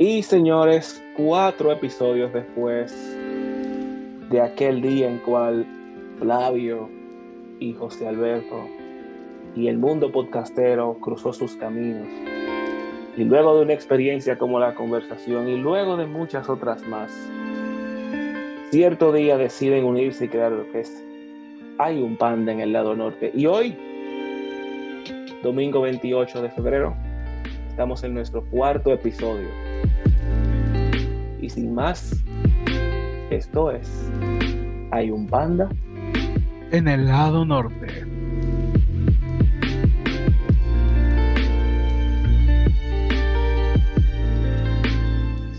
Y señores, cuatro episodios después de aquel día en cual Flavio y José Alberto y el mundo podcastero cruzó sus caminos. Y luego de una experiencia como la conversación y luego de muchas otras más, cierto día deciden unirse y crear lo que es Hay un panda en el lado norte. Y hoy, domingo 28 de febrero, estamos en nuestro cuarto episodio. Y sin más, esto es Hay un panda en el lado norte.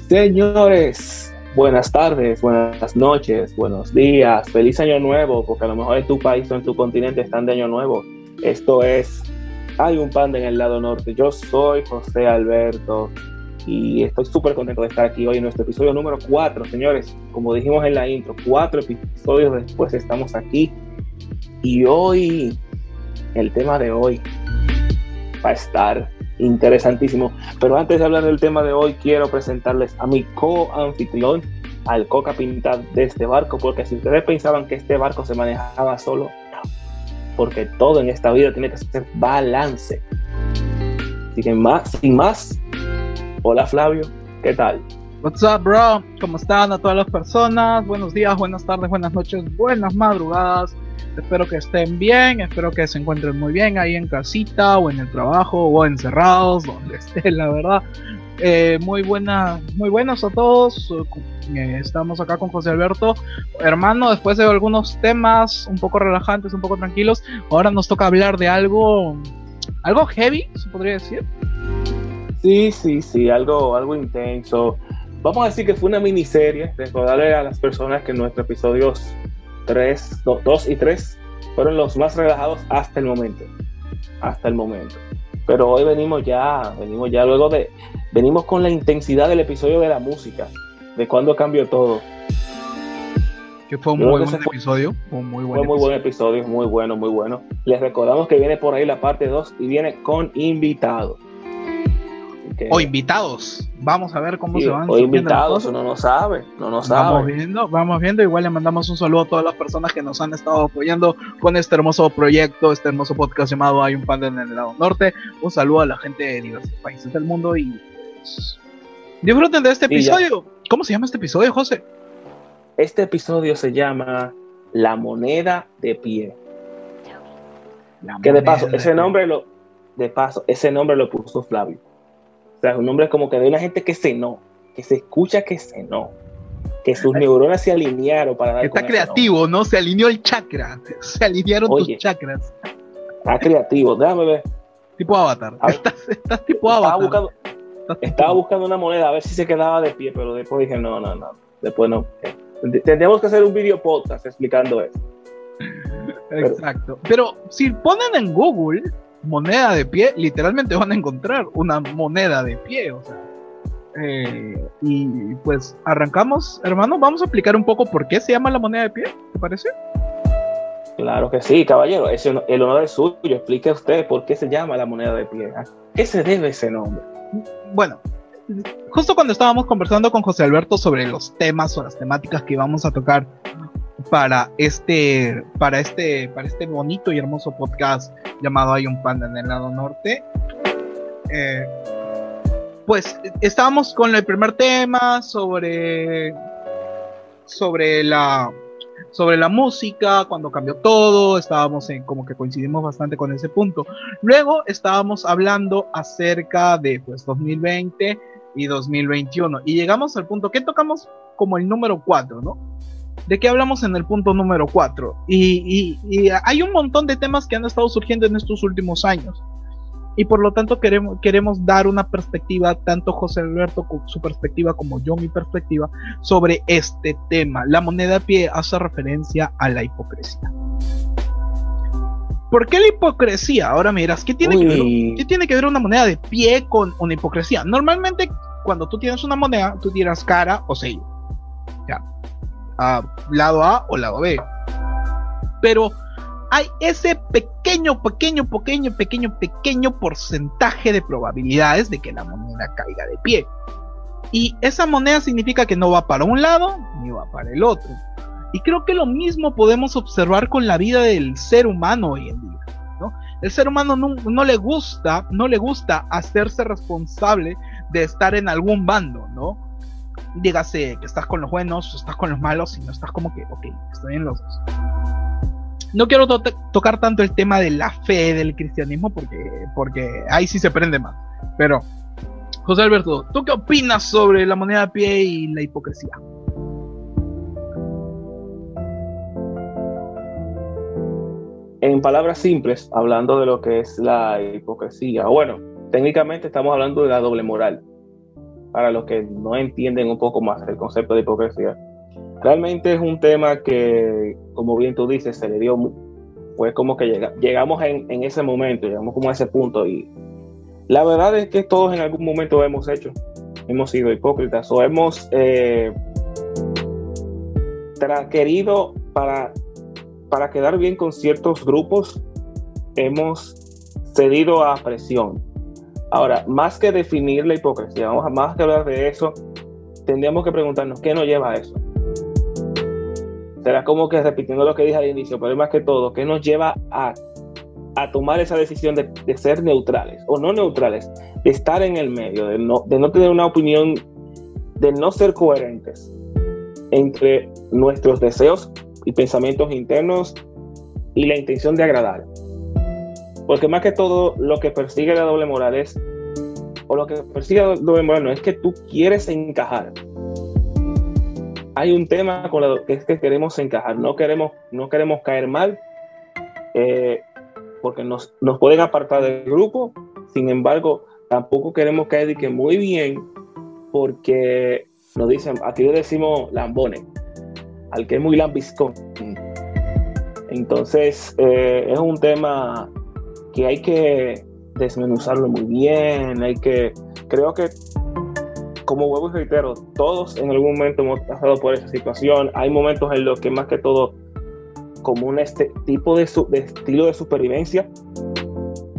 Señores, buenas tardes, buenas noches, buenos días, feliz año nuevo, porque a lo mejor en tu país o en tu continente están de año nuevo. Esto es Hay un panda en el lado norte. Yo soy José Alberto y estoy súper contento de estar aquí hoy en nuestro episodio número 4. Señores, como dijimos en la intro, cuatro episodios después estamos aquí y hoy, el tema de hoy va a estar interesantísimo. Pero antes de hablar del tema de hoy, quiero presentarles a mi co-anfitrión, al co-capitán de este barco, porque si ustedes pensaban que este barco se manejaba solo, porque todo en esta vida tiene que ser balance. Así que más, sin más, hola Flavio, ¿qué tal? What's up, bro? ¿Cómo están a todas las personas? Buenos días, buenas tardes, buenas noches, buenas madrugadas. Espero que estén bien, espero que se encuentren muy bien ahí en casita o en el trabajo o encerrados, donde estén, la verdad. Eh, muy buena, muy buenos a todos. Eh, estamos acá con José Alberto. Hermano, después de algunos temas un poco relajantes, un poco tranquilos, ahora nos toca hablar de algo, algo heavy, se podría decir. Sí, sí, sí, algo, algo intenso. Vamos a decir que fue una miniserie. Recordarle a las personas que nuestros episodios 3, 2 y 3 fueron los más relajados hasta el momento. Hasta el momento. Pero hoy venimos ya, venimos ya luego de, venimos con la intensidad del episodio de la música, de cuando cambió todo. Que fue un muy buen episodio. Fue un muy buen, fue muy buen episodio, muy bueno, muy bueno. Les recordamos que viene por ahí la parte 2 y viene con invitados. O invitados. Vamos a ver cómo se van. O invitados, uno no sabe, no no sabe. Vamos viendo, vamos viendo. Igual le mandamos un saludo a todas las personas que nos han estado apoyando con este hermoso proyecto, este hermoso podcast llamado Hay un panda en el lado norte. Un saludo a la gente de diversos países del mundo y disfruten de este episodio. ¿Cómo se llama este episodio, José? Este episodio se llama La moneda de pie. que de paso, ese nombre lo, de paso, ese nombre lo puso Flavio. O sea, un nombre como que de una gente que se no, que se escucha que se no, que sus neuronas se alinearon para dar. Está creativo, ¿no? Se alineó el chakra, se alinearon tus chakras. Está creativo, déjame ver. Tipo Avatar. Estás, tipo Avatar. estaba buscando una moneda a ver si se quedaba de pie, pero después dije, no, no, no. Después no. Tendríamos que hacer un video podcast explicando eso. Exacto. Pero si ponen en Google moneda de pie, literalmente van a encontrar una moneda de pie, o sea. Eh, y pues arrancamos, hermano, vamos a explicar un poco por qué se llama la moneda de pie, ¿te parece? Claro que sí, caballero, el honor es suyo, explique usted por qué se llama la moneda de pie, ¿a qué se debe ese nombre? Bueno, justo cuando estábamos conversando con José Alberto sobre los temas o las temáticas que íbamos a tocar para este, para este, para este bonito y hermoso podcast llamado Hay un panda en el lado norte. Eh, pues estábamos con el primer tema sobre sobre la sobre la música, cuando cambió todo, estábamos en como que coincidimos bastante con ese punto. Luego estábamos hablando acerca de pues 2020 y 2021 y llegamos al punto que tocamos como el número 4, ¿no? ¿De qué hablamos en el punto número 4? Y, hay un montón de temas que han estado surgiendo en estos últimos años. Y por lo tanto queremos, queremos dar una perspectiva, tanto José Alberto con su perspectiva como yo mi perspectiva, sobre este tema. La moneda a pie hace referencia a la hipocresía. ¿Por qué la hipocresía? Ahora miras, ¿qué tiene, que ver, ¿qué tiene que ver una moneda de pie con una hipocresía? Normalmente cuando tú tienes una moneda, tú tiras cara o sello. Ya a lado A o lado B. Pero hay ese pequeño, pequeño, pequeño, pequeño, pequeño porcentaje de probabilidades de que la moneda caiga de pie. Y esa moneda significa que no va para un lado ni va para el otro. Y creo que lo mismo podemos observar con la vida del ser humano hoy en día. ¿no? El ser humano no, le gusta, no le gusta hacerse responsable de estar en algún bando, ¿no? Dígase que estás con los buenos estás con los malos, y no estás como que, ok, estoy en los dos. No quiero tocar tanto el tema de la fe del cristianismo porque, porque ahí sí se prende más. Pero, José Alberto, ¿tú qué opinas sobre la moneda de pie y la hipocresía? En palabras simples, hablando de lo que es la hipocresía, bueno, técnicamente estamos hablando de la doble moral, para los que no entienden un poco más el concepto de hipocresía. Realmente es un tema que, como bien tú dices, se le dio, fue como que llegamos en, ese momento, llegamos como a ese punto y la verdad es que todos en algún momento hemos hecho, hemos sido hipócritas o hemos eh, querido para, para quedar bien con ciertos grupos, hemos cedido a presión. Ahora, más que definir la hipocresía, vamos a más que hablar de eso, tendríamos que preguntarnos qué nos lleva a eso será como que repitiendo lo que dije al inicio, pero más que todo, ¿qué nos lleva a, tomar esa decisión de, ser neutrales o no neutrales, de estar en el medio, de no, de no tener una opinión, de no ser coherentes entre nuestros deseos y pensamientos internos y la intención de agradar? Porque más que todo, lo que persigue la doble moral es, o lo que persigue la doble moral no es que tú quieres encajar, hay un tema con lo que es que queremos encajar, no queremos, no queremos caer mal, eh, porque nos, nos, pueden apartar del grupo, sin embargo, tampoco queremos caer que muy bien, porque nos dicen, aquí le decimos lambones, al que es muy lambiscón. Entonces, eh, es un tema que hay que desmenuzarlo muy bien, hay que, creo que como vuelvo y reitero, todos en algún momento hemos pasado por esa situación. Hay momentos en los que más que todo, como un este tipo de, de estilo de supervivencia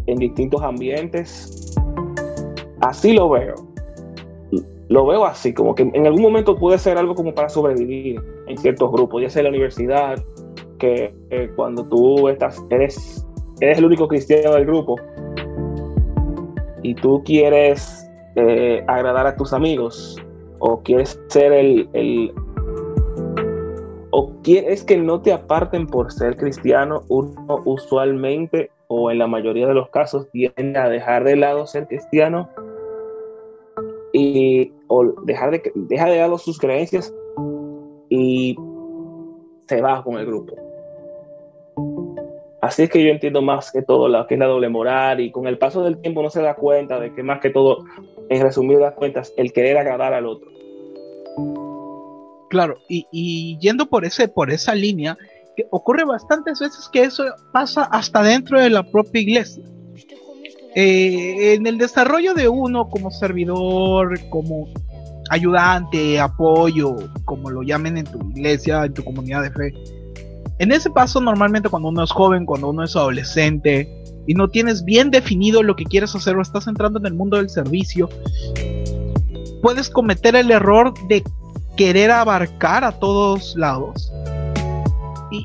en distintos ambientes, así lo veo. Lo veo así, como que en algún momento puede ser algo como para sobrevivir en ciertos grupos, ya sea en la universidad, que eh, cuando tú estás, eres, eres el único cristiano del grupo y tú quieres eh, agradar a tus amigos o quieres ser el, o quieres que no te aparten por ser cristiano, uno usualmente o en la mayoría de los casos tiende a dejar de lado ser cristiano y o dejar de de lado sus creencias y se va con el grupo. Así es que yo entiendo más que todo lo que es la doble moral y con el paso del tiempo uno se da cuenta de que más que todo, en resumidas cuentas, el querer agradar al otro. Claro, y, yendo por, ese, por esa línea, que ocurre bastantes veces que eso pasa hasta dentro de la propia iglesia. Eh, en el desarrollo de uno como servidor, como ayudante, apoyo, como lo llamen en tu iglesia, en tu comunidad de fe, en ese paso normalmente cuando uno es joven, cuando uno es adolescente y no tienes bien definido lo que quieres hacer o estás entrando en el mundo del servicio, puedes cometer el error de querer abarcar a todos lados.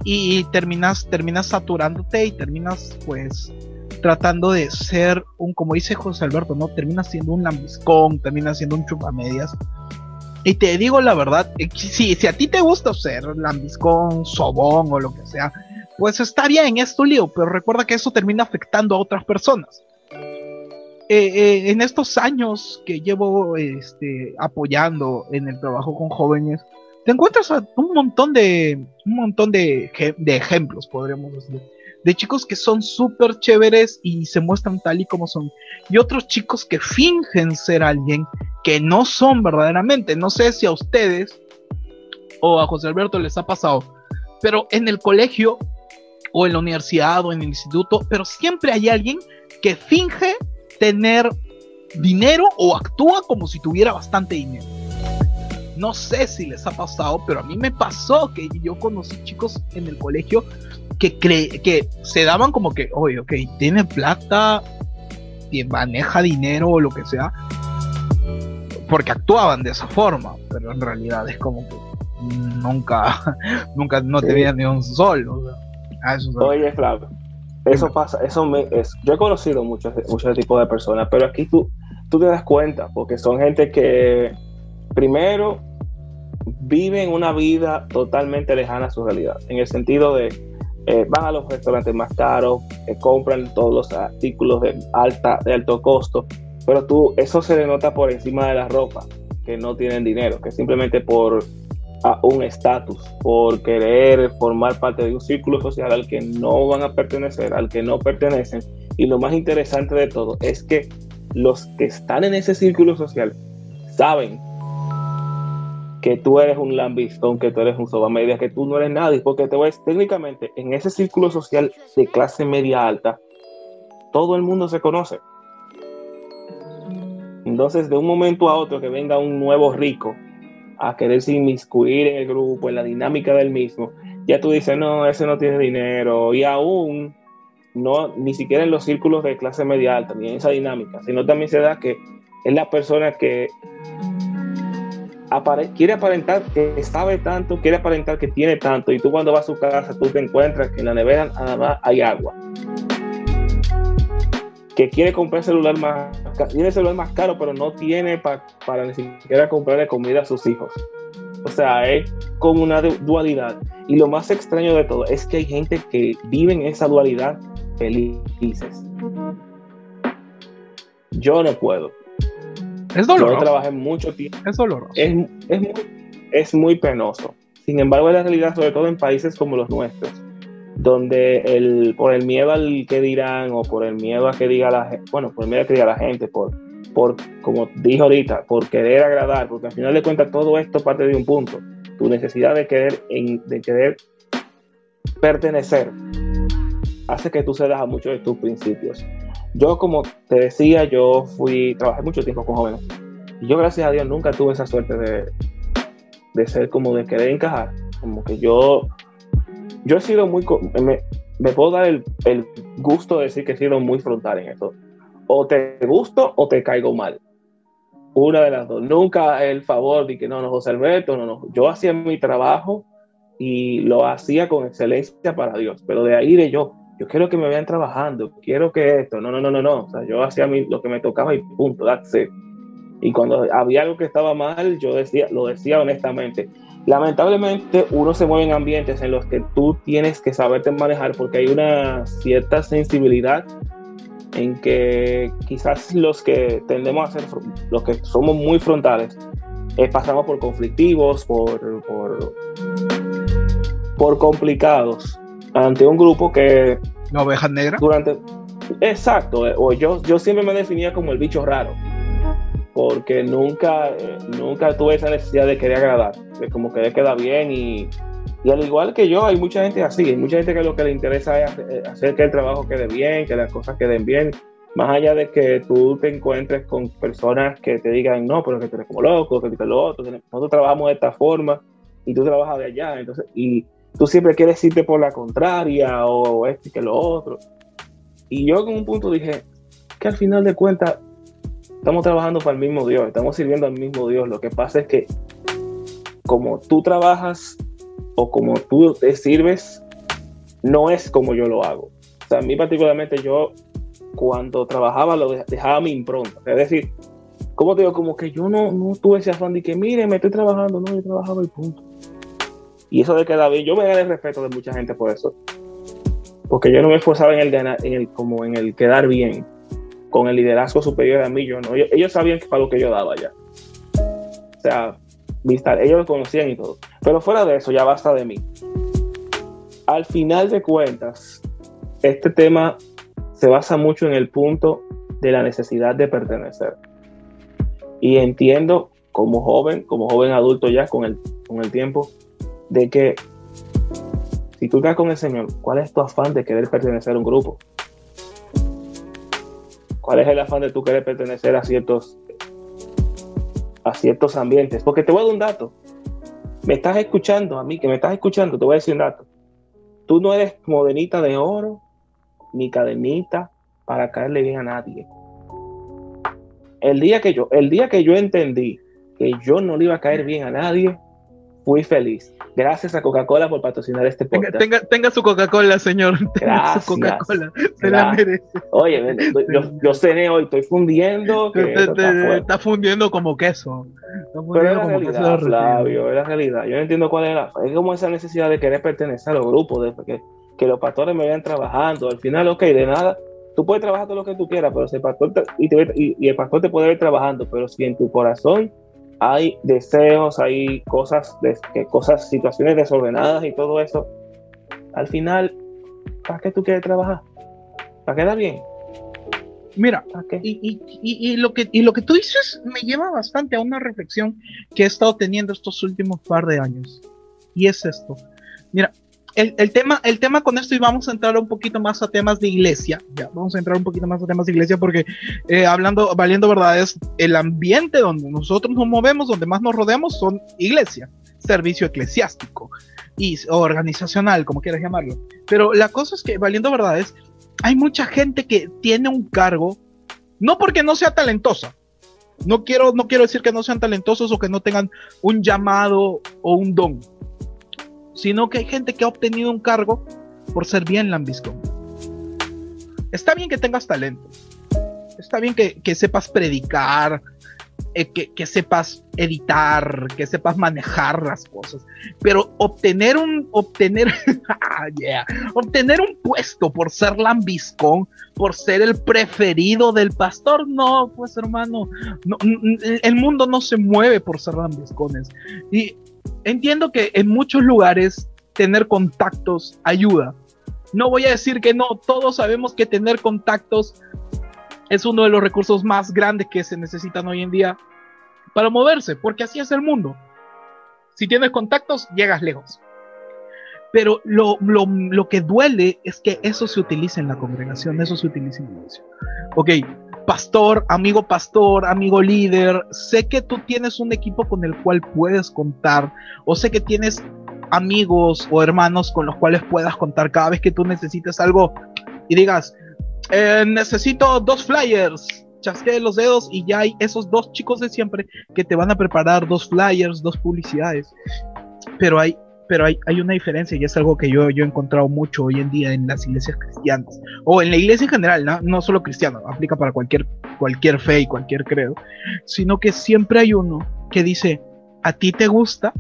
Y, terminas, terminas saturándote y terminas pues tratando de ser un, como dice José Alberto, ¿no? Terminas siendo un lambiscón, terminas siendo un chupamedias y te digo la verdad, eh, si, si a ti te gusta ser lambiscón, sobón o lo que sea, pues está bien, es tu lío, pero recuerda que eso termina afectando a otras personas. Eh, eh, en estos años que llevo este, apoyando en el trabajo con jóvenes, te encuentras un montón de un montón de, de ejemplos, podríamos decir, de chicos que son súper chéveres y se muestran tal y como son, y otros chicos que fingen ser alguien que no son verdaderamente. No sé si a ustedes o a José Alberto les ha pasado, pero en el colegio o en la universidad o en el instituto, pero siempre hay alguien que finge tener dinero o actúa como si tuviera bastante dinero. No sé si les ha pasado, pero a mí me pasó que yo conocí chicos en el colegio que, que se daban como que, oye, ok, tiene plata, maneja dinero o lo que sea, porque actuaban de esa forma, pero en realidad es como que nunca, nunca no tenían ni un sol. Oye, Flavio, eso pasa, eso me es, yo he conocido muchos, muchos tipos de personas, pero aquí tú, tú te das cuenta, porque son gente que primero viven una vida totalmente lejana a su realidad, en el sentido de eh, van a los restaurantes más caros, eh, compran todos los artículos de alta, de alto costo, pero tú, eso se le nota por encima de la ropa, que no tienen dinero, que simplemente por un estatus, por querer formar parte de un círculo social al que no van a pertenecer, al que no pertenecen. Y lo más interesante de todo es que los que están en ese círculo social saben que tú eres un lambistón, que tú eres un soba media, que tú no eres nadie, porque te ves técnicamente en ese círculo social de clase media alta, todo el mundo se conoce. Entonces, de un momento a otro que venga un nuevo rico a quererse inmiscuir en el grupo, en la dinámica del mismo, ya tú dices, no, ese no tiene dinero, y aún no, ni siquiera en los círculos de clase media alta, ni en esa dinámica, sino también se da que es la persona que quiere aparentar que sabe tanto, quiere aparentar que tiene tanto, y tú cuando vas a su casa, tú te encuentras que en la nevera nada más hay agua que quiere comprar celular más tiene celular más caro, pero no tiene para ni siquiera comprarle comida a sus hijos. O sea, es como una dualidad. Y lo más extraño de todo es que hay gente que vive en esa dualidad felices. Yo no puedo. Es doloroso. Yo trabajé mucho tiempo. Es doloroso. Es, es, muy, es muy penoso. Sin embargo, es la realidad, sobre todo en países como los nuestros donde el, por el miedo al que dirán o por el miedo a que diga la gente, bueno, por el miedo a que diga la gente, por, por, como dije ahorita, por querer agradar, porque al final de cuentas todo esto parte de un punto, tu necesidad de querer, de querer pertenecer, hace que tú cedas a muchos de tus principios. Yo, como te decía, yo fui, trabajé mucho tiempo con jóvenes, y yo gracias a Dios nunca tuve esa suerte de, de ser como de querer encajar, como que yo yo he sido muy, me, me puedo dar el, el, gusto de decir que he sido muy frontal en esto. O te gusto o te caigo mal. Una de las dos. Nunca el favor de que no, no, José Alberto, no, no. Yo hacía mi trabajo y lo hacía con excelencia para Dios. Pero de ahí de yo, yo quiero que me vean trabajando, quiero que esto, no, no, no, no, no. O sea, yo hacía lo que me tocaba y punto, that's it. Y cuando había algo que estaba mal, yo decía, lo decía honestamente. Lamentablemente uno se mueve en ambientes en los que tú tienes que saberte manejar porque hay una cierta sensibilidad en que quizás los que tendemos a ser, los que somos muy frontales, eh, pasamos por conflictivos, por, por, por, complicados ante un grupo que... ¿La oveja negra? Durante, exacto, eh, o yo, yo siempre me definía como el bicho raro porque nunca, eh, nunca tuve esa necesidad de querer agradar, de como que queda bien y, y, al igual que yo, hay mucha gente así, hay mucha gente que lo que le interesa es eh, hacer, que el trabajo quede bien, que las cosas queden bien, más allá de que tú te encuentres con personas que te digan, no, pero que tú eres como loco, que tú lo otro, nosotros trabajamos de esta forma y tú trabajas de allá, entonces, y tú siempre quieres irte por la contraria o este que lo otro. Y yo en un punto dije que al final de cuentas estamos trabajando para el mismo Dios, estamos sirviendo al mismo Dios. Lo que pasa es que como tú trabajas o como tú te sirves, no es como yo lo hago. O sea, a mí particularmente yo cuando trabajaba lo dejaba mi impronta. Es decir, como te digo, como que yo no, no tuve ese afán de que, mire, me estoy trabajando, no, yo trabajaba el punto. Y eso de quedar bien, yo me gané el respeto de mucha gente por eso. Porque yo no me esforzaba en el ganar, en el, como en el quedar bien con el liderazgo superior a mí, yo no. Ellos, sabían que para lo que yo daba ya. O sea, ellos lo conocían y todo. Pero fuera de eso, ya basta de mí. Al final de cuentas, este tema se basa mucho en el punto de la necesidad de pertenecer. Y entiendo como joven, como joven adulto ya con el, con el tiempo, de que si tú estás con el Señor, ¿cuál es tu afán de querer pertenecer a un grupo? ¿Cuál es el afán de tú querer pertenecer a ciertos, a ciertos ambientes? Porque te voy a dar un dato. Me estás escuchando, a mí que me estás escuchando, te voy a decir un dato. Tú no eres modenita de oro ni cadenita para caerle bien a nadie. El día que yo, el día que yo entendí que yo no le iba a caer bien a nadie, fui feliz. Gracias a Coca-Cola por patrocinar este podcast. Tenga, su Coca-Cola, señor. Tenga su Coca-Cola. Se la merece. Oye, yo, cené hoy, estoy fundiendo. está, fundiendo como queso. Pero es la realidad, Flavio, es la realidad. Yo no entiendo cuál es la. Es como esa necesidad de querer pertenecer a los grupos, de que, que los pastores me vayan trabajando. Al final, ok, de nada. Tú puedes trabajar todo lo que tú quieras, pero si el pastor y, y el pastor te puede ver trabajando, pero si en tu corazón hay deseos, hay cosas, cosas, situaciones desordenadas y todo eso. Al final, ¿para qué tú quieres trabajar? ¿Para quedar bien? Mira, y, y, lo que, y lo que tú dices me lleva bastante a una reflexión que he estado teniendo estos últimos par de años. Y es esto. Mira, el, tema, el tema con esto, y vamos a entrar un poquito más a temas de iglesia, ya, vamos a entrar un poquito más a temas de iglesia, porque eh, hablando, valiendo verdades, el ambiente donde nosotros nos movemos, donde más nos rodeamos, son iglesia, servicio eclesiástico y organizacional, como quieras llamarlo. Pero la cosa es que, valiendo verdades, hay mucha gente que tiene un cargo, no porque no sea talentosa, no quiero, no quiero decir que no sean talentosos o que no tengan un llamado o un don sino que hay gente que ha obtenido un cargo por ser bien lambiscón. Está bien que tengas talento, está bien que, sepas predicar, eh, que, sepas editar, que sepas manejar las cosas, pero obtener un, obtener, ah, obtener un puesto por ser lambiscón, por ser el preferido del pastor, no, pues hermano, el mundo no se mueve por ser lambiscones. Y entiendo que en muchos lugares tener contactos ayuda. No voy a decir que no, todos sabemos que tener contactos es uno de los recursos más grandes que se necesitan hoy en día para moverse, porque así es el mundo. Si tienes contactos, llegas lejos. Pero lo, lo, que duele es que eso se utilice en la congregación, eso se utiliza en la iglesia. Ok, pastor, amigo pastor, amigo líder, sé que tú tienes un equipo con el cual puedes contar, o sé que tienes amigos o hermanos con los cuales puedas contar cada vez que tú necesites algo y digas, eh, necesito dos flyers, chasquee los dedos y ya hay esos dos chicos de siempre que te van a preparar dos flyers, dos publicidades. Pero hay pero hay, hay, una diferencia y es algo que yo, yo he encontrado mucho hoy en día en las iglesias cristianas, o en la iglesia en general, no, no solo cristiano, aplica para cualquier, cualquier fe y cualquier credo, sino que siempre hay uno que dice, ¿a ti te gusta?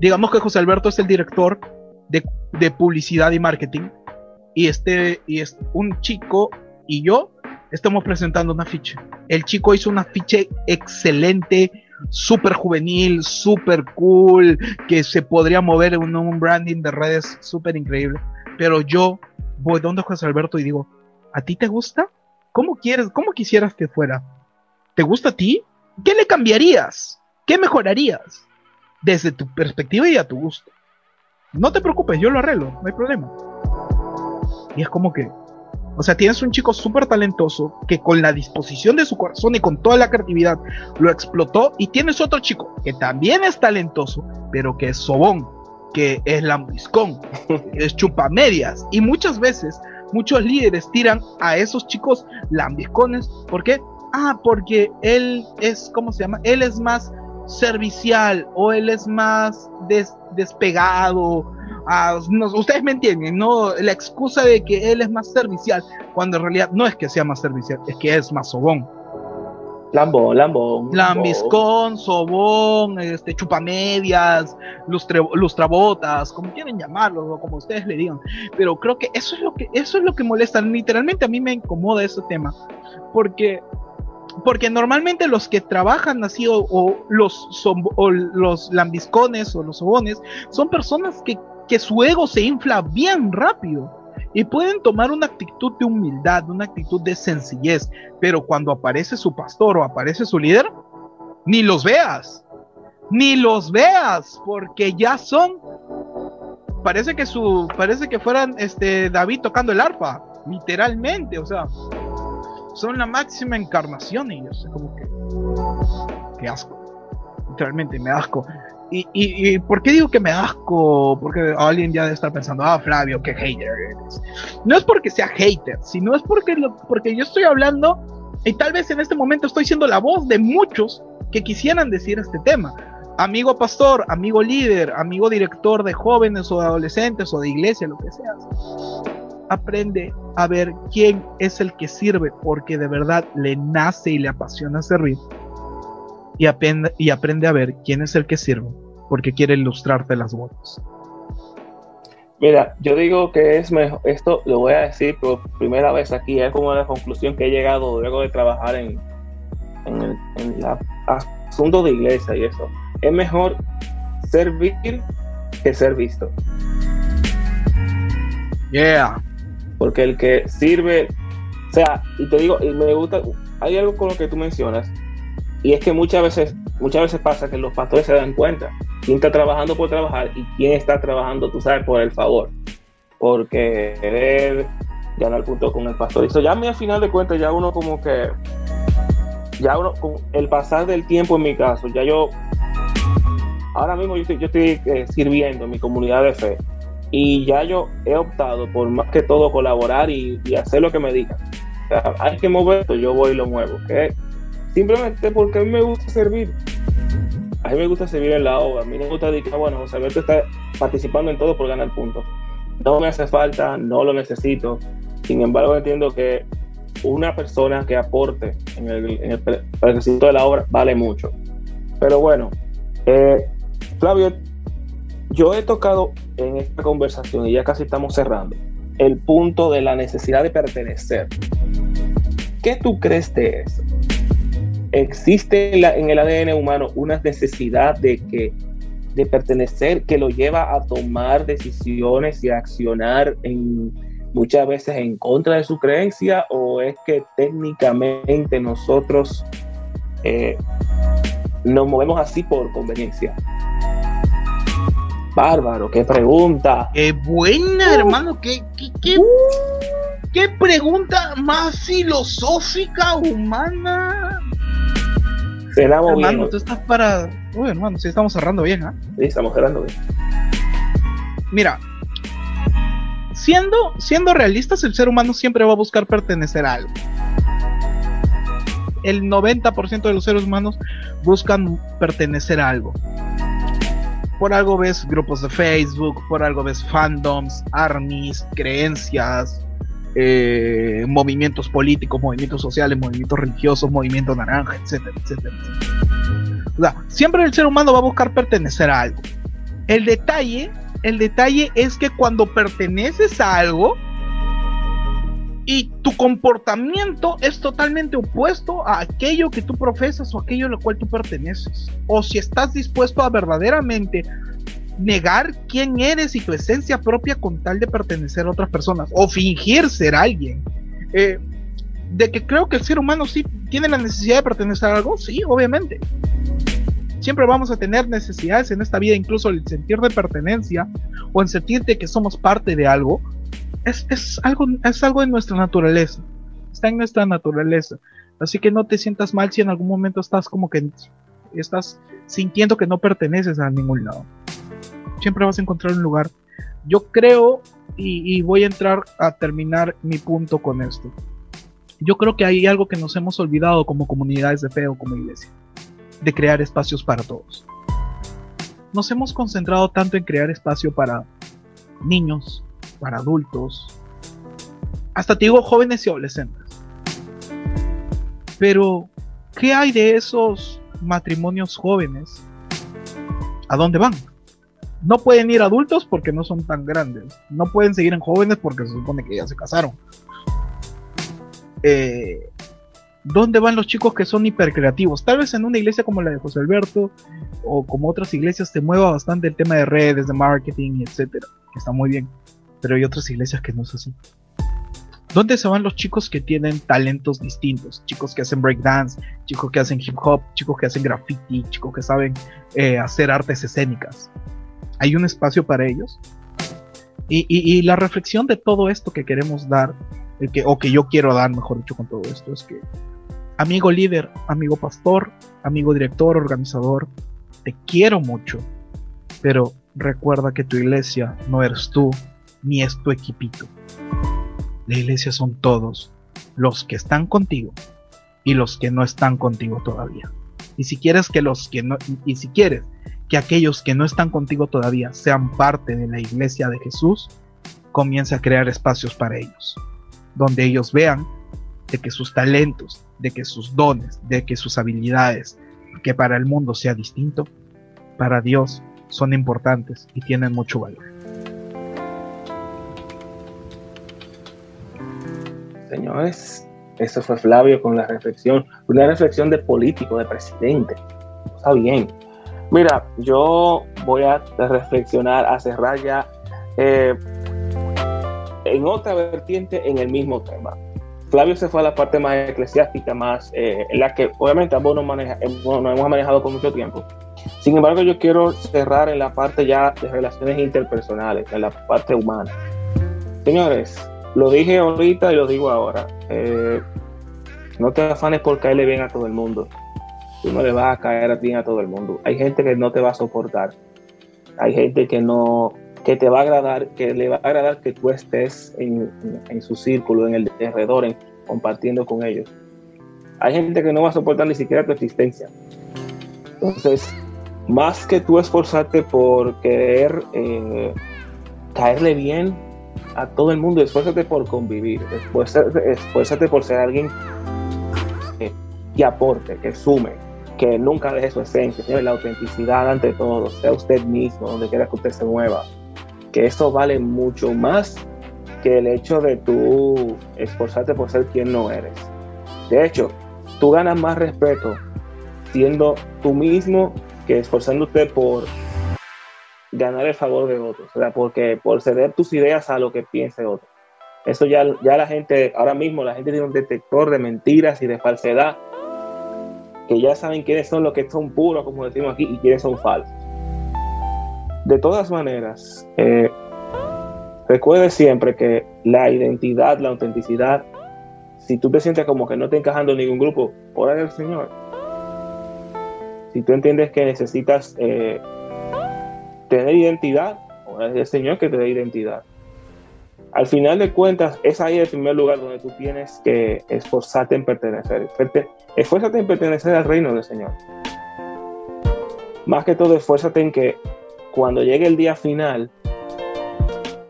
Digamos que José Alberto es el director de, de publicidad y marketing, y este y es un chico y yo estamos presentando un afiche. El chico hizo un afiche excelente, súper juvenil, súper cool, que se podría mover en un branding de redes súper increíble. Pero yo voy donde José Alberto y digo, ¿a ti te gusta? ¿Cómo quieres, cómo quisieras que fuera? ¿Te gusta a ti? ¿Qué le cambiarías? ¿Qué mejorarías? Desde tu perspectiva y a tu gusto. No te preocupes, yo lo arreglo, no hay problema. Y es como que, o sea, tienes un chico súper talentoso que con la disposición de su corazón y con toda la creatividad lo explotó. Y tienes otro chico que también es talentoso, pero que es sobón, que es lambiscón, es chupamedias. Y muchas veces muchos líderes tiran a esos chicos lambiscones. ¿Por qué? Ah, porque él es, ¿cómo se llama? Él es más servicial o él es más despegado ustedes me entienden, ¿no? La excusa de que él es más servicial, cuando en realidad no es que sea más servicial, es que es más sobón. Lambón, lambón. Lambiscón, sobón, este, chupamedias, lustrabotas, como quieren llamarlo, como ustedes le digan. Pero creo que eso es lo que, eso es lo que molesta. Literalmente a mí me incomoda ese tema. Porque porque normalmente los que trabajan así o, los, o los lambiscones o los sobones son personas que que su ego se infla bien rápido y pueden tomar una actitud de humildad, una actitud de sencillez, pero cuando aparece su pastor o aparece su líder, ni los veas, ni los veas, porque ya son, parece que su, parece que fueran este David tocando el arpa, literalmente, o sea, son la máxima encarnación sé como que, qué asco, literalmente me asco. Y, por qué digo que me asco? Porque alguien ya estar pensando, ah, Flavio, qué hater eres. No es porque sea hater, sino es porque, porque yo estoy hablando y tal vez en este momento estoy siendo la voz de muchos que quisieran decir este tema. Amigo pastor, amigo líder, amigo director de jóvenes o de adolescentes o de iglesia, lo que sea. Aprende a ver quién es el que sirve porque de verdad le nace y le apasiona servir. Y aprende, y aprende a ver quién es el que sirve porque quiere ilustrarte las botas. Mira, yo digo que es mejor, esto lo voy a decir por primera vez aquí, es como la conclusión que he llegado luego de trabajar en, en el en la asunto de iglesia y eso. Es mejor servir que ser visto. Yeah. Porque el que sirve, o sea, y te digo, y me gusta, hay algo con lo que tú mencionas, y es que muchas veces, muchas veces pasa que los pastores se dan cuenta quién está trabajando por trabajar y quién está trabajando, tú sabes, por el favor. Porque querer ganar punto con el pastor. Y eso ya al final de cuentas, ya uno como que, ya uno, con el pasar del tiempo en mi caso, ya yo, ahora mismo yo estoy, eh, sirviendo en mi comunidad de fe y ya yo he optado por más que todo colaborar y, hacer lo que me digan. Hay que mover esto, yo voy y lo muevo. Simplemente porque a mí me gusta servir a mí me gusta servir en la obra, a mí me gusta decir, bueno, José Alberto está participando en todo por ganar puntos. No me hace falta, no lo necesito. Sin embargo, entiendo que una persona que aporte en el, en de la obra vale mucho. Pero bueno, eh, Flavio, yo he tocado en esta conversación y ya casi estamos cerrando el punto de la necesidad de pertenecer. ¿Qué tú crees de eso? Existe en, el ADN humano una necesidad de que de pertenecer que lo lleva a tomar decisiones y a accionar en muchas veces en contra de su creencia o es que técnicamente nosotros eh, nos movemos así por conveniencia. Bárbaro, qué pregunta. Qué buena, hermano, qué, qué, qué pregunta más filosófica, humana. Hermano, tú estás para. Uy, hermano, sí estamos cerrando bien, ¿ah? Sí, estamos cerrando bien. Mira, siendo, siendo realistas, el ser humano siempre va a buscar pertenecer a algo. El 90% de los seres humanos buscan pertenecer a algo. Por algo ves grupos de Facebook, por algo ves fandoms, armies, creencias, eh, movimientos políticos, movimientos sociales, movimientos religiosos, movimiento naranja, etcétera, etcétera, O sea, siempre el ser humano va a buscar pertenecer a algo. El detalle, el detalle es que cuando perteneces a algo y tu comportamiento es totalmente opuesto a aquello que tú profesas o aquello a lo cual tú perteneces. O si estás dispuesto a verdaderamente negar quién eres y tu esencia propia con tal de pertenecer a otras personas o fingir ser alguien. Eh, de que creo que el ser humano sí tiene la necesidad de pertenecer a algo, sí, obviamente. Siempre vamos a tener necesidades en esta vida, incluso el sentir de pertenencia o en sentirte que somos parte de algo, es, es, algo, es algo de nuestra naturaleza. Está en nuestra naturaleza. Así que no te sientas mal si en algún momento estás como que estás sintiendo que no perteneces a ningún lado siempre vas a encontrar un lugar. Yo creo, y, voy a entrar a terminar mi punto con esto. Yo creo que hay algo que nos hemos olvidado como comunidades de fe o como iglesia, de crear espacios para todos. Nos hemos concentrado tanto en crear espacio para niños, para adultos, hasta te digo jóvenes y adolescentes. Pero, ¿qué hay de esos matrimonios jóvenes? ¿A dónde van? No pueden ir adultos porque no son tan grandes. No pueden seguir en jóvenes porque se supone que ya se casaron. Eh, ¿Dónde van los chicos que son hipercreativos? Tal vez en una iglesia como la de José Alberto o como otras iglesias te mueva bastante el tema de redes, de marketing, etcétera, que está muy bien. Pero hay otras iglesias que no es así. ¿Dónde se van los chicos que tienen talentos distintos? Chicos que hacen breakdance, chicos que hacen hip hop, chicos que hacen graffiti, chicos que saben eh, hacer artes escénicas hay un espacio para ellos. Y, la reflexión de todo esto que queremos dar, que, o que yo quiero dar, mejor dicho, con todo esto, es que, amigo líder, amigo pastor, amigo director, organizador, te quiero mucho, pero recuerda que tu iglesia no eres tú, ni es tu equipito. La iglesia son todos, los que están contigo y los que no están contigo todavía. Y si quieres que los que no, y si quieres que aquellos que no están contigo todavía sean parte de la iglesia de Jesús, comienza a crear espacios para ellos, donde ellos vean de que sus talentos, de que sus dones, de que sus habilidades, que para el mundo sea distinto, para Dios son importantes y tienen mucho valor. Señores, eso fue Flavio con la reflexión, una reflexión de político, de presidente. Está bien. Mira, yo voy a reflexionar, a cerrar ya eh, en otra vertiente en el mismo tema. Flavio se fue a la parte más eclesiástica, más eh, en la que obviamente ambos nos, maneja, hemos manejado por mucho tiempo. Sin embargo, yo quiero cerrar en la parte ya de relaciones interpersonales, en la parte humana. Señores, lo dije ahorita y lo digo ahora. Eh, no te afanes por caerle bien a todo el mundo. Tú no le vas a caer bien a todo el mundo. Hay gente que no te va a soportar. Hay gente que no que te va a agradar, que le va a agradar que tú estés en, su círculo, en el alrededor, compartiendo con ellos. Hay gente que no va a soportar ni siquiera tu existencia. Entonces, más que tú esforzarte por querer eh, caerle bien a todo el mundo, esfuérzate por convivir, esfuérzate, por ser alguien que, aporte, que sume, que nunca deje su esencia, la autenticidad ante todo, sea usted mismo, donde quiera que usted se mueva, que eso vale mucho más que el hecho de tú esforzarte por ser quien no eres. De hecho, tú ganas más respeto siendo tú mismo que esforzándote por ganar el favor de otros, o sea, porque por ceder tus ideas a lo que piense otro. Eso ya, ya la gente, ahora mismo la gente tiene un detector de mentiras y de falsedad, que ya saben quiénes son los que son puros, como decimos aquí, y quiénes son falsos. De todas maneras, eh, recuerde siempre que la identidad, la autenticidad, si tú te sientes como que no te encajando en ningún grupo, ora al Señor. Si tú entiendes que necesitas eh, tener identidad, ora al Señor que te dé identidad. Al final de cuentas, es ahí el primer lugar donde tú tienes que esforzarte en pertenecer. Esfuérzate en pertenecer al reino del Señor. Más que todo, esfuérzate en que cuando llegue el día final,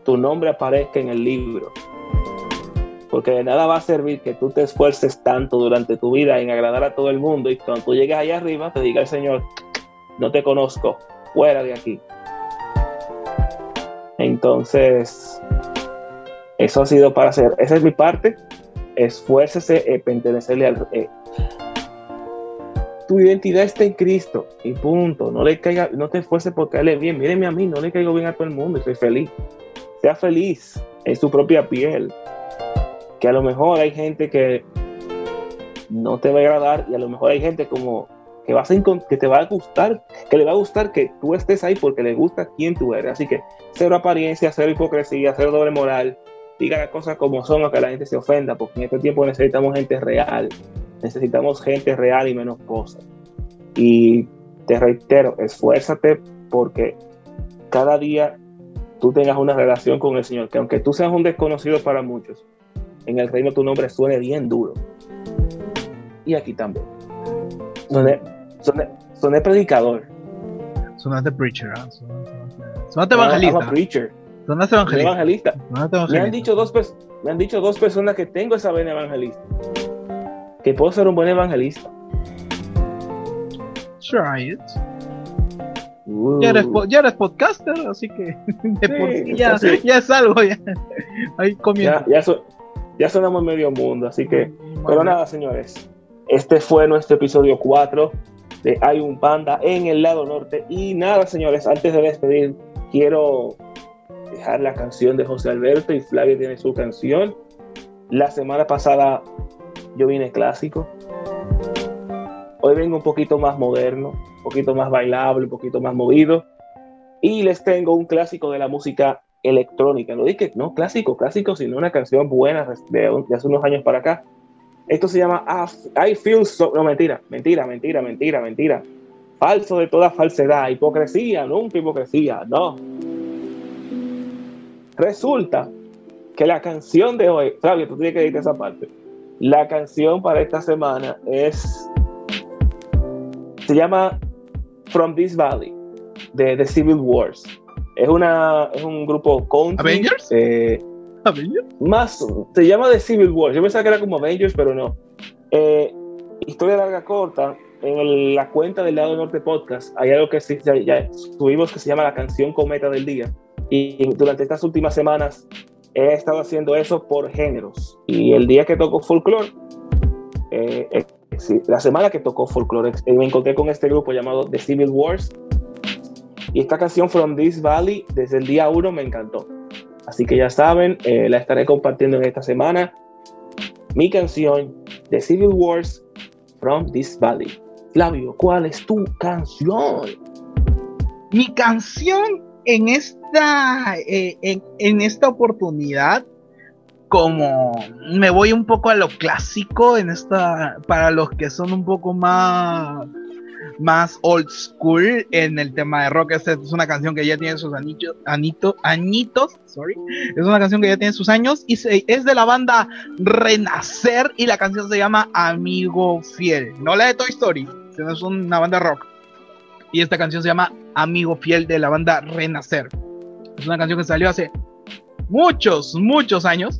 tu nombre aparezca en el libro. Porque de nada va a servir que tú te esfuerces tanto durante tu vida en agradar a todo el mundo y cuando tú llegues allá arriba te diga el Señor, no te conozco, fuera de aquí. Entonces, eso ha sido para hacer. Esa es mi parte. Esfuércese en pertenecerle al. Eh, tu identidad está en Cristo y punto. No le caiga, no te esfuerces por caerle bien. Míreme a mí, no le caigo bien a todo el mundo y soy feliz. Sea feliz en su propia piel. Que a lo mejor hay gente que no te va a agradar y a lo mejor hay gente como que, a que te va a gustar, que le va a gustar que tú estés ahí porque le gusta quién tú eres. Así que cero apariencia, cero hipocresía, cero doble moral. Diga las cosas como son, a que la gente se ofenda, porque en este tiempo necesitamos gente real. Necesitamos gente real y menos cosas. Y te reitero, esfuérzate porque cada día tú tengas una relación con el Señor, que aunque tú seas un desconocido para muchos, en el reino tu nombre suene bien duro. Y aquí también. Soné, predicador. Sonaste preacher. ¿eh? Sonaste evangelista. preacher. Sonaste evangelista. evangelista. evangelista. Me, han dicho dos, me han dicho dos personas que tengo esa vena evangelista. Que puedo ser un buen evangelista. Try it. Uh. Ya, eres, ya, eres, podcaster, así que ya, ya, es algo. Ya, ahí comienza. Ya, ya, sonamos medio mundo, así que. pero nada, señores. Este fue nuestro episodio 4 de Hay un Panda en el lado norte. Y nada, señores, antes de despedir, quiero dejar la canción de José Alberto y Flavio tiene su canción. La semana pasada yo vine clásico. Hoy vengo un poquito más moderno, un poquito más bailable, un poquito más movido. Y les tengo un clásico de la música electrónica. No dije, no clásico, clásico, sino una canción buena de, de hace unos años para acá. Esto se llama I Feel So. No, mentira, mentira, mentira, mentira, mentira. Falso de toda falsedad. Hipocresía, nunca hipocresía. No. Resulta que la canción de hoy, Flavio, tú tienes que decirte esa parte. La canción para esta semana es Se llama From This Valley, de The Civil Wars. Es, una, es un grupo country. ¿Avengers? Eh, ¿Avengers? Más, se llama The Civil Wars. Yo pensaba que era como Avengers, pero no. Eh, historia larga corta. En la cuenta del lado norte podcast hay algo que sí, ya, ya subimos que se llama la canción cometa del día. Y durante estas últimas semanas he estado haciendo eso por géneros. Y el día que tocó folklore, eh, eh, sí, la semana que tocó folklore, eh, me encontré con este grupo llamado The Civil Wars. Y esta canción From This Valley, desde el día uno, me encantó. Así que ya saben, eh, la estaré compartiendo en esta semana. Mi canción, The Civil Wars, From This Valley. Flavio, ¿cuál es tu canción? Mi canción en esta, eh, en, esta oportunidad, como me voy un poco a lo clásico en esta, para los que son un poco más más old school en el tema de rock. Esta es una canción que ya tiene sus anillos, añitos, sorry. Es una canción que ya tiene sus años y es de la banda Renacer y la canción se llama Amigo Fiel. No la de Toy Story, sino es una banda rock. Y esta canción se llama Amigo Fiel de la banda Renacer. Es una canción que salió hace muchos, muchos años.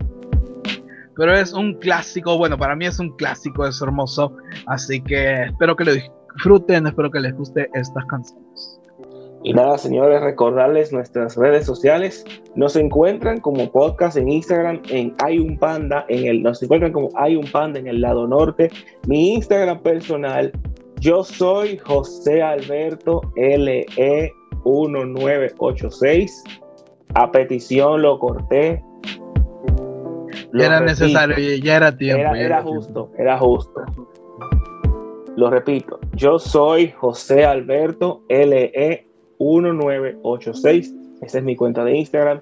Pero es un clásico, bueno, para mí es un clásico, es hermoso. Así que espero que lo disfruten, espero que les guste estas canciones. Y nada, señores, recordarles nuestras redes sociales. Nos encuentran como podcast en Instagram, en Hay un Panda, en el, nos encuentran como Hay un Panda en el lado norte. Mi Instagram personal, yo soy José Alberto LE 1986. A petición lo corté. Lo era repito. necesario, ya era tiempo. Era, ya era tiempo. justo, era justo. Lo repito, yo soy José Alberto LE 1986. Esa es mi cuenta de Instagram.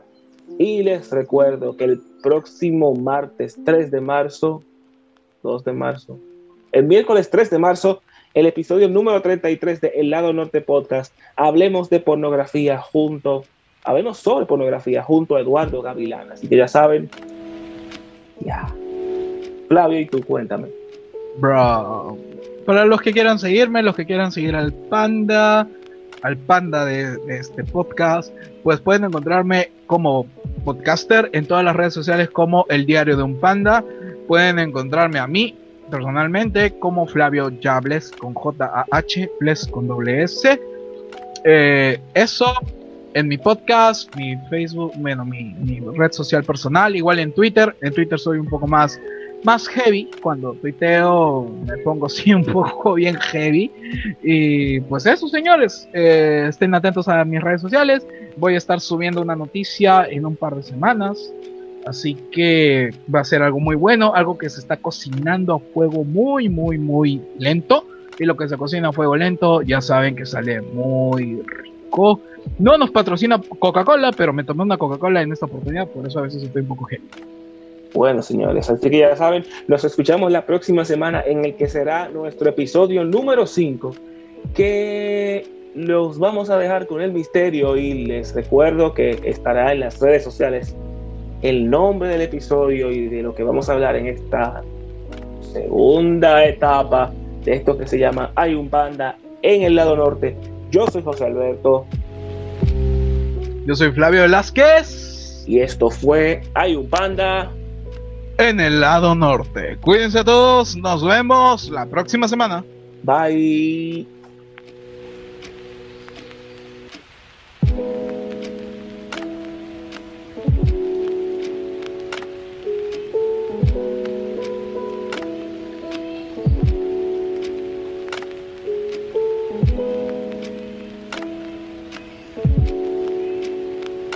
Y les recuerdo que el próximo martes 3 de marzo, 2 de marzo, el miércoles 3 de marzo, el episodio número 33 de El Lado Norte Podcast, hablemos de pornografía junto, hablemos sobre pornografía junto a Eduardo Gavilán. Así que ya saben, ya. Flavio, y tú cuéntame. Bro. Para los que quieran seguirme, los que quieran seguir al panda, al panda de, de este podcast, pues pueden encontrarme como podcaster en todas las redes sociales como El Diario de un Panda. Pueden encontrarme a mí personalmente como Flavio Yables con J-A-H, Bles con doble S. Eh, eso en mi podcast, mi Facebook, bueno, mi, red social personal, igual en Twitter. En Twitter soy un poco más más heavy. Cuando tuiteo me pongo así un poco bien heavy. Y pues eso, señores. eh, estén atentos a mis redes sociales. Voy a estar subiendo una noticia en un par de semanas. Así que va a ser algo muy bueno. Algo que se está cocinando a fuego muy, muy, muy lento. Y lo que se cocina a fuego lento, ya saben que sale muy rico. No nos patrocina Coca-Cola, pero me tomé una Coca-Cola en esta oportunidad. Por eso a veces estoy un poco heavy. Bueno, señores, así que ya saben, nos escuchamos la próxima semana en el que será nuestro episodio número 5, que los vamos a dejar con el misterio y les recuerdo que estará en las redes sociales el nombre del episodio y de lo que vamos a hablar en esta segunda etapa de esto que se llama Hay un panda en el lado norte. Yo soy José Alberto Yo soy Flavio Velázquez. y esto fue Hay un panda. en el lado norte. Cuídense todos, nos vemos la próxima semana. Bye.